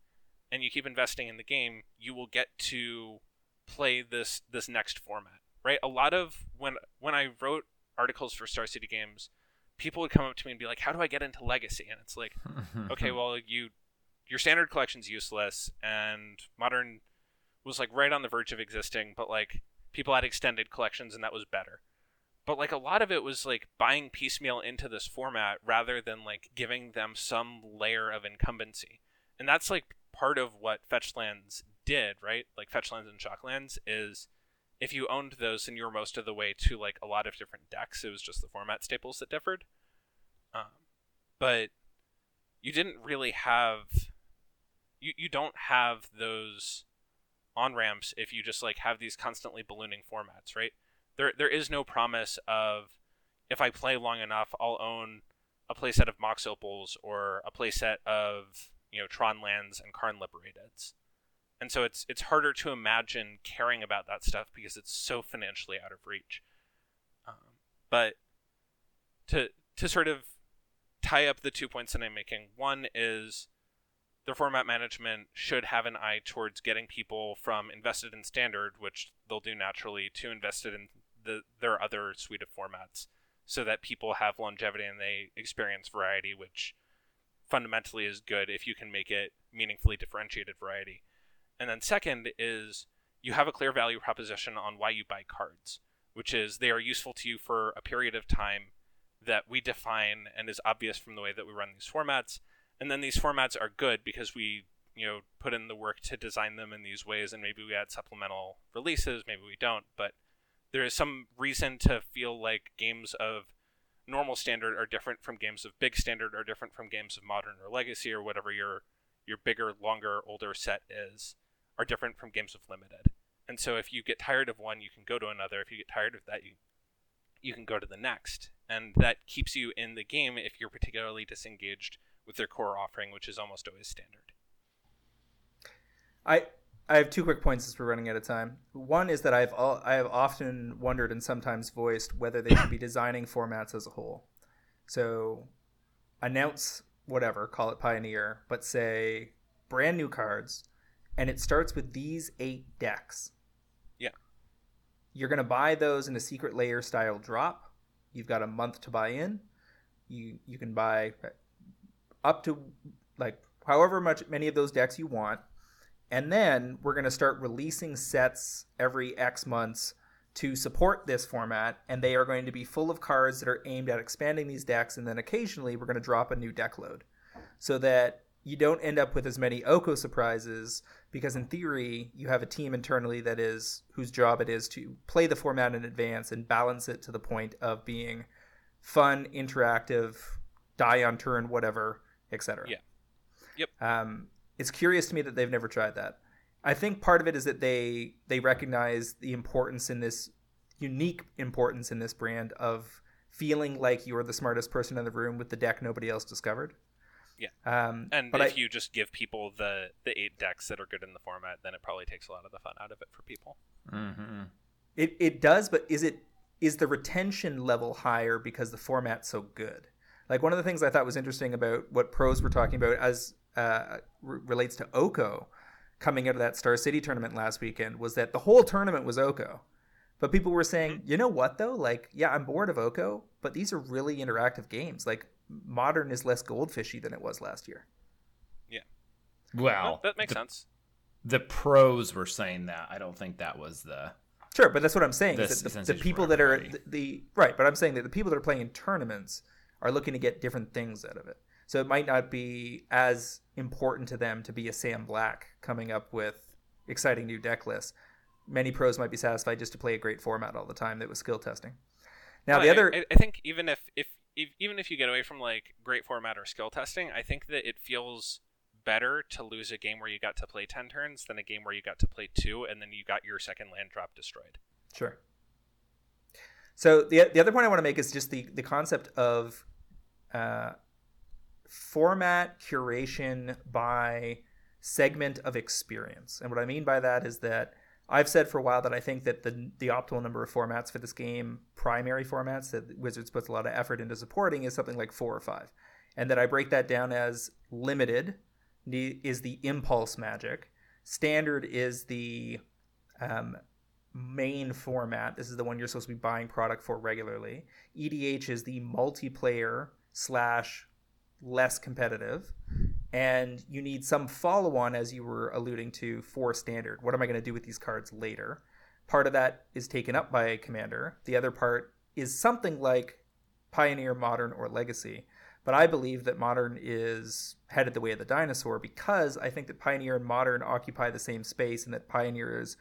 and you keep investing in the game you will get to play this this next format right? A lot of when when i wrote articles for star city games people would come up to me and be like how do i get into legacy? And it's like okay well you your standard collection's useless and modern was like right on the verge of existing but like people had extended collections and that was better. But like a lot of it was like buying piecemeal into this format rather than like giving them some layer of incumbency. And that's like part of what fetchlands did right like fetch lands and shock lands is if you owned those and you were most of the way to like a lot of different decks it was just the format staples that differed um, but you didn't really have you, you don't have those on ramps if you just like have these constantly ballooning formats right there there is no promise of if I play long enough, I'll own a playset of Mox Opals or a playset of you know Tron lands and Karn Liberateds. And so it's it's harder to imagine caring about that stuff because it's so financially out of reach. Um, but to to sort of tie up the two points that I'm making, one is the format management should have an eye towards getting people from invested in standard, which they'll do naturally, to invested in the their other suite of formats so that people have longevity and they experience variety which fundamentally is good if you can make it meaningfully differentiated variety and then second is you have a clear value proposition on why you buy cards which is they are useful to you for a period of time that we define and is obvious from the way that we run these formats. And then these formats are good because we you know put in the work to design them in these ways and maybe we add supplemental releases maybe we don't. But there is some reason to feel like games of normal standard are different from games of big standard are different from games of modern or legacy or whatever your your bigger longer older set is are different from games of limited and so if you get tired of one you can go to another if you get tired of that you you can go to the next and that keeps you in the game if you're particularly disengaged with their core offering which is almost always standard i I have two quick points as we're running out of time. One is that I've I have often wondered and sometimes voiced whether they should be designing formats as a whole. So, announce whatever, call it Pioneer, but say brand new cards, and it starts with these eight decks. Yeah. You're gonna buy those in a Secret Lair style drop. You've got a month to buy in. You you can buy up to like however much many of those decks you want and then we're going to start releasing sets every X months to support this format. And they are going to be full of cards that are aimed at expanding these decks. And then occasionally we're going to drop a new deck load so that you don't end up with as many Oko surprises because in theory you have a team internally that is whose job it is to play the format in advance and balance it to the point of being fun, interactive, die on turn, whatever, etc. Yeah. Yep. Um, it's curious to me that they've never tried that. I think part of it is that they they recognize the importance in this unique importance in this brand of feeling like you're the smartest person in the room with the deck nobody else discovered. Yeah. Um, And but if I, you just give people the the eight decks that are good in the format, then it probably takes a lot of the fun out of it for people. Mm-hmm. It it does, but is it is the retention level higher because the format's so good? Like one of the things I thought was interesting about what pros were talking about as uh, re- relates to Oko coming out of that Star City tournament last weekend was that the whole tournament was Oko. But people were saying, you know what though? Like, yeah, I'm bored of Oko, but these are really interactive games. Like, modern is less goldfishy than it was last year. Yeah. Well, that makes the, sense. the pros were saying that. I don't think that was the. Sure, but that's what I'm saying. The is that the, the people that are the, the right, but I'm saying that the people that are playing in tournaments are looking to get different things out of it. So it might not be as important to them to be a Sam Black coming up with exciting new deck lists. Many pros might be satisfied just to play a great format all the time that was skill testing. Now Well, the other I, I think even if, if if even if you get away from like great format or skill testing, I think that it feels better to lose a game where you got to play ten turns than a game where you got to play two and then you got your second land drop destroyed. Sure. So the the other point I want to make is just the the concept of uh, format curation by segment of experience, and what I mean by that is that I've said for a while that I think that the the optimal number of formats for this game, primary formats that Wizards puts a lot of effort into supporting, is something like four or five, and that I break that down as limited is the impulse magic, standard is the um, main format. This is the one you're supposed to be buying product for regularly. EDH is the multiplayer slash less competitive. And you need some follow on, as you were alluding to, for standard. What am I going to do with these cards later? Part of that is taken up by Commander. The other part is something like Pioneer, Modern, or Legacy. But I believe that Modern is headed the way of the dinosaur because I think that Pioneer and Modern occupy the same space and that Pioneer is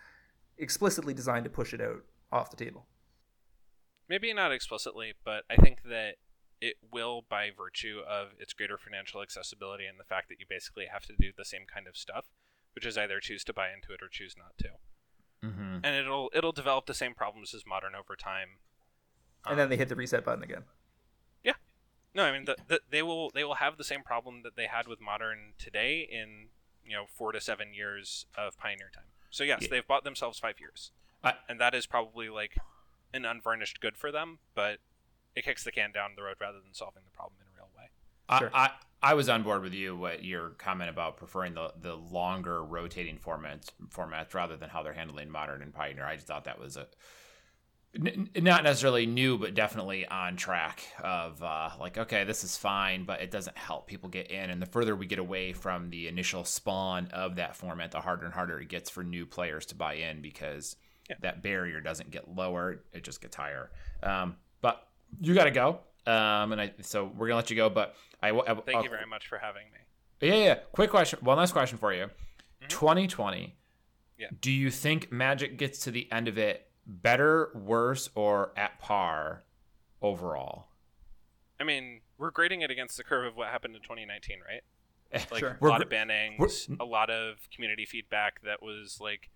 explicitly designed to push it out off the table. Maybe not explicitly, but I think that it will by virtue of its greater financial accessibility and the fact that you basically have to do the same kind of stuff, which is either choose to buy into it or choose not to. Mm-hmm. And it'll it'll develop the same problems as modern over time. And then they hit the reset button again. Yeah, no, I mean the, the, they will they will have the same problem that they had with modern today in you know four to seven years of pioneer time. So yes, Yeah. they've bought themselves five years, I- and that is probably like an unvarnished good for them. But it kicks the can down the road rather than solving the problem in a real way. Sure. I, I I was on board with you. What your comment about preferring the the longer rotating formats formats rather than how they're handling modern and pioneer. I just thought that was a n- n- not necessarily new, but definitely on track. Of uh, like, okay, this is fine, but it doesn't help people get in. And the further we get away from the initial spawn of that format, the harder and harder it gets for new players to buy in because Yeah. that barrier doesn't get lower; it just gets higher. Um, but you got to go. Um, and I so we're gonna let you go, but I, I Thank I'll- you very much for having me. yeah, yeah. Quick question. One last question for you. Mhm. 2020. Yeah. Do you think Magic gets to the end of it better, worse, or at par overall? I mean, we're grading it against the curve of what happened in 2019, right? Like Sure. a lot We're- of bannings, a lot of community feedback that was like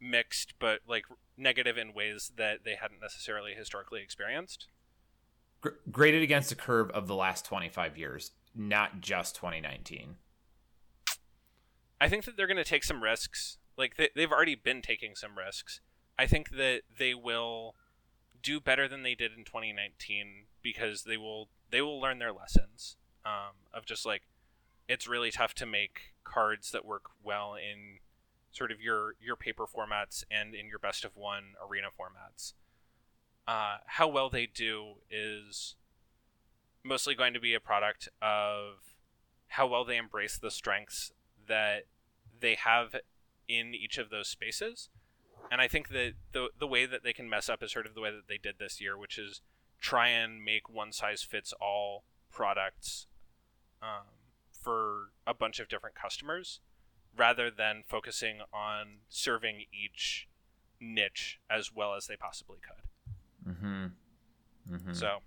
mixed, but like negative in ways that they hadn't necessarily historically experienced. Gr- graded against the curve of the last 25 years, not just 2019. I think that they're going to take some risks. Like they, they've already been taking some risks. I think that they will do better than they did in 2019 because they will they will learn their lessons um, of just like it's really tough to make cards that work well in sort of your your paper formats and in your best of one arena formats. Uh, how well they do is mostly going to be a product of how well they embrace the strengths that they have in each of those spaces. And I think that the the way that they can mess up is sort of the way that they did this year, which is try and make one size fits all products um, for a bunch of different customers rather than focusing on serving each niche as well as they possibly could. Mm-hmm. Mm-hmm. So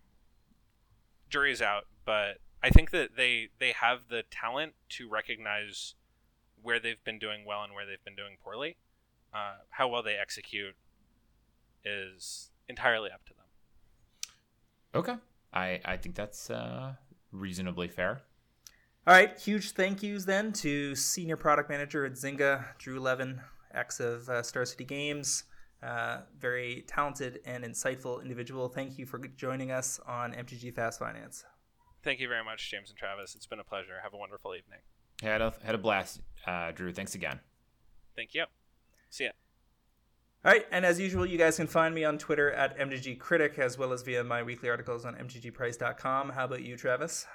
jury's out, but I think that they they have the talent to recognize where they've been doing well and where they've been doing poorly. Uh, how well they execute is entirely up to them. Okay, I I think that's uh, reasonably fair. All right, huge thank yous then to Senior Product Manager at Zynga, Drew Levin, ex of uh, Star City Games. Uh, very talented and insightful individual. Thank you for joining us on MTG Fast Finance. Thank you very much, James and Travis. It's been a pleasure. Have a wonderful evening. Had a had a blast, uh, Drew. Thanks again. Thank you. See ya. All right, and as usual, you guys can find me on Twitter at MTG Critic as well as via my weekly articles on MTGPrice.com. How about you, Travis?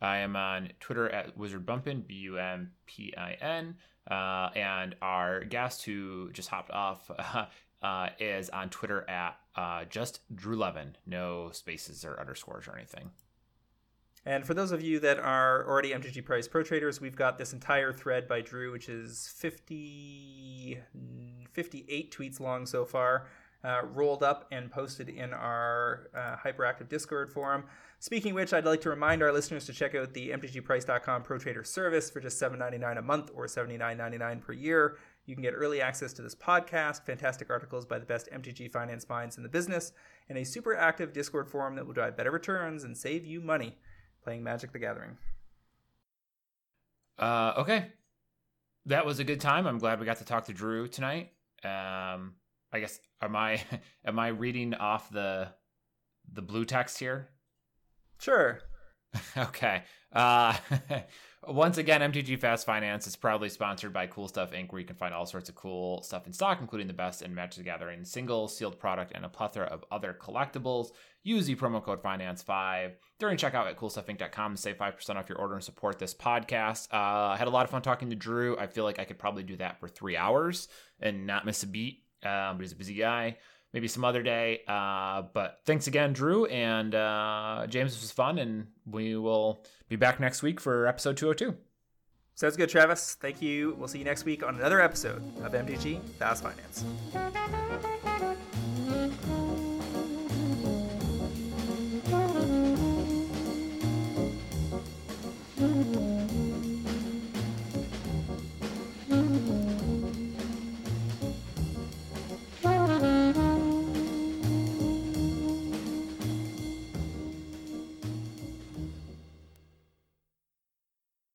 I am on Twitter at Wizard Bumpin, B U M P I N, uh, and our guest who just hopped off uh, is on Twitter at uh, just Drew Levin, no spaces or underscores or anything. And for those of you that are already MTG Price Pro Traders, we've got this entire thread by Drew, which is 50, 58 tweets long so far, uh, rolled up and posted in our uh, hyperactive Discord forum. Speaking which, I'd like to remind our listeners to check out the MTGPrice.com Pro Trader service for just $7.99 a month or $79.99 per year. You can get early access to this podcast, fantastic articles by the best MTG finance minds in the business, and a super active Discord forum that will drive better returns and save you money playing Magic the Gathering. Uh, okay. That was a good time. I'm glad we got to talk to Drew tonight. Um, I guess am I am I reading off the the blue text here? Sure. okay. Uh, once again, MTG Fast Finance is proudly sponsored by Cool Stuff Inc., where you can find all sorts of cool stuff in stock, including the best in Magic the Gathering single, sealed product, and a plethora of other collectibles. Use the promo code FINANCE5 during checkout at coolstuffinc.com to save 5% off your order and support this podcast. Uh, I had a lot of fun talking to Drew. I feel like I could probably do that for three hours and not miss a beat, um, but he's a busy guy maybe some other day. Uh, but thanks again, Drew and uh, James. This was fun, and we will be back next week for episode 202. Sounds good, Travis. Thank you. We'll see you next week on another episode of MTG Fast Finance.